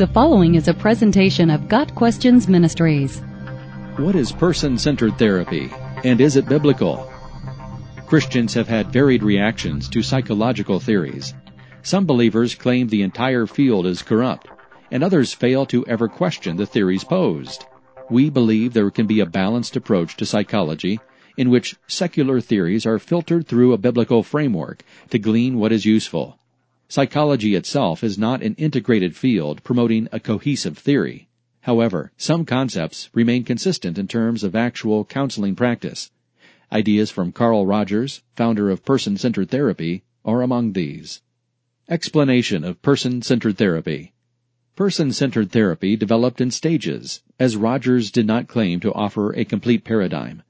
The following is a presentation of Got Questions Ministries. What is person centered therapy, and is it biblical? Christians have had varied reactions to psychological theories. Some believers claim the entire field is corrupt, and others fail to ever question the theories posed. We believe there can be a balanced approach to psychology in which secular theories are filtered through a biblical framework to glean what is useful. Psychology itself is not an integrated field promoting a cohesive theory. However, some concepts remain consistent in terms of actual counseling practice. Ideas from Carl Rogers, founder of person-centered therapy, are among these. Explanation of person-centered therapy. Person-centered therapy developed in stages, as Rogers did not claim to offer a complete paradigm.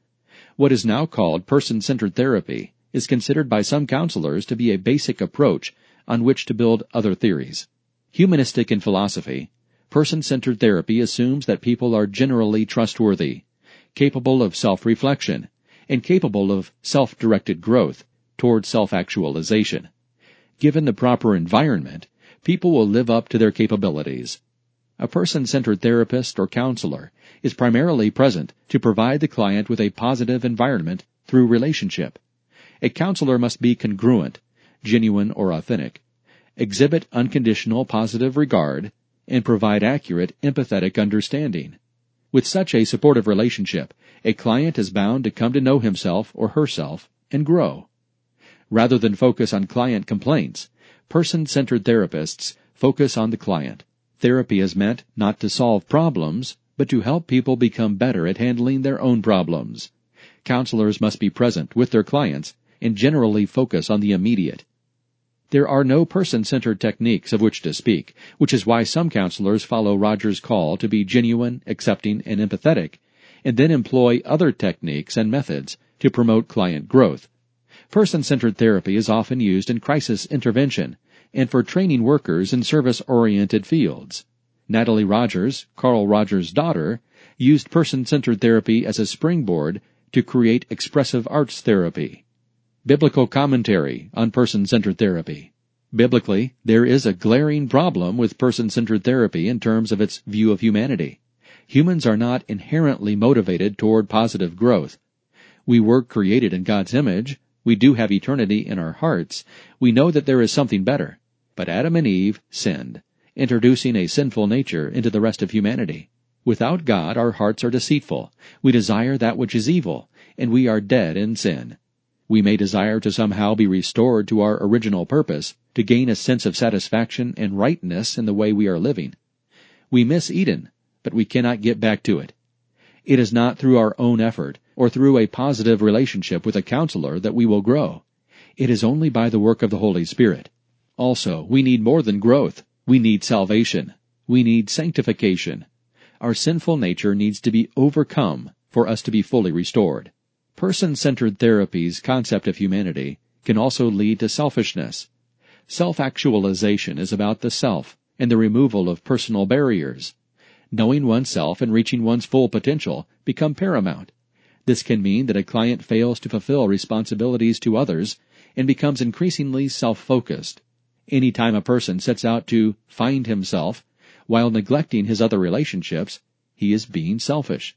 What is now called person-centered therapy is considered by some counselors to be a basic approach on which to build other theories. Humanistic in philosophy, person-centered therapy assumes that people are generally trustworthy, capable of self-reflection, and capable of self-directed growth toward self-actualization. Given the proper environment, people will live up to their capabilities. A person-centered therapist or counselor is primarily present to provide the client with a positive environment through relationship. A counselor must be congruent genuine or authentic, exhibit unconditional positive regard, and provide accurate, empathetic understanding. With such a supportive relationship, a client is bound to come to know himself or herself and grow. Rather than focus on client complaints, person-centered therapists focus on the client. Therapy is meant not to solve problems, but to help people become better at handling their own problems. Counselors must be present with their clients and generally focus on the immediate. There are no person-centered techniques of which to speak, which is why some counselors follow Rogers' call to be genuine, accepting, and empathetic, and then employ other techniques and methods to promote client growth. Person-centered therapy is often used in crisis intervention and for training workers in service-oriented fields. Natalie Rogers, Carl Rogers' daughter, used person-centered therapy as a springboard to create expressive arts therapy. Biblical commentary on person-centered therapy. Biblically, there is a glaring problem with person-centered therapy in terms of its view of humanity. Humans are not inherently motivated toward positive growth. We were created in God's image. We do have eternity in our hearts. We know that there is something better. But Adam and Eve sinned, introducing a sinful nature into the rest of humanity. Without God, our hearts are deceitful. We desire that which is evil, and we are dead in sin. We may desire to somehow be restored to our original purpose, to gain a sense of satisfaction and rightness in the way we are living. We miss Eden, but we cannot get back to it. It is not through our own effort or through a positive relationship with a counselor that we will grow. It is only by the work of the Holy Spirit. Also, we need more than growth. We need salvation. We need sanctification. Our sinful nature needs to be overcome for us to be fully restored. Person-centered therapy's concept of humanity can also lead to selfishness. Self-actualization is about the self and the removal of personal barriers. Knowing oneself and reaching one's full potential become paramount. This can mean that a client fails to fulfill responsibilities to others and becomes increasingly self-focused. Anytime a person sets out to find himself while neglecting his other relationships, he is being selfish.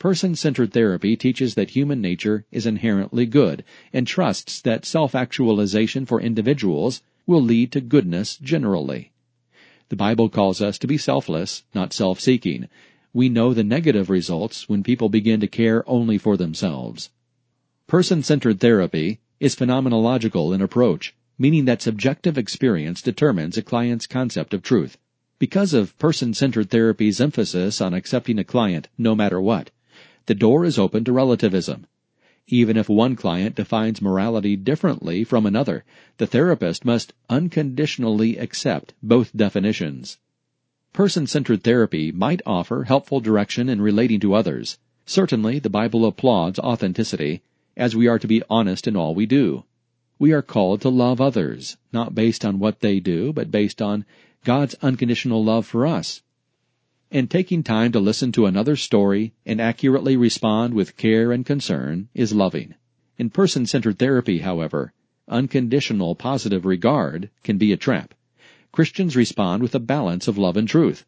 Person-centered therapy teaches that human nature is inherently good and trusts that self-actualization for individuals will lead to goodness generally. The Bible calls us to be selfless, not self-seeking. We know the negative results when people begin to care only for themselves. Person-centered therapy is phenomenological in approach, meaning that subjective experience determines a client's concept of truth. Because of person-centered therapy's emphasis on accepting a client no matter what, the door is open to relativism. Even if one client defines morality differently from another, the therapist must unconditionally accept both definitions. Person-centered therapy might offer helpful direction in relating to others. Certainly, the Bible applauds authenticity, as we are to be honest in all we do. We are called to love others, not based on what they do, but based on God's unconditional love for us and taking time to listen to another story and accurately respond with care and concern is loving. In person-centered therapy, however, unconditional positive regard can be a trap. Christians respond with a balance of love and truth.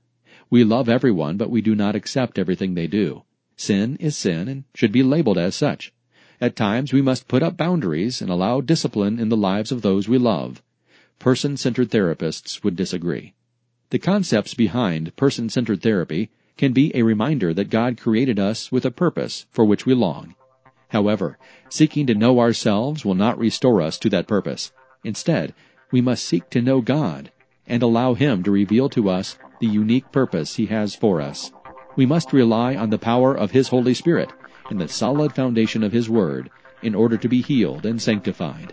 We love everyone, but we do not accept everything they do. Sin is sin and should be labeled as such. At times we must put up boundaries and allow discipline in the lives of those we love. Person-centered therapists would disagree. The concepts behind person-centered therapy can be a reminder that God created us with a purpose for which we long. However, seeking to know ourselves will not restore us to that purpose. Instead, we must seek to know God and allow Him to reveal to us the unique purpose He has for us. We must rely on the power of His Holy Spirit and the solid foundation of His Word in order to be healed and sanctified.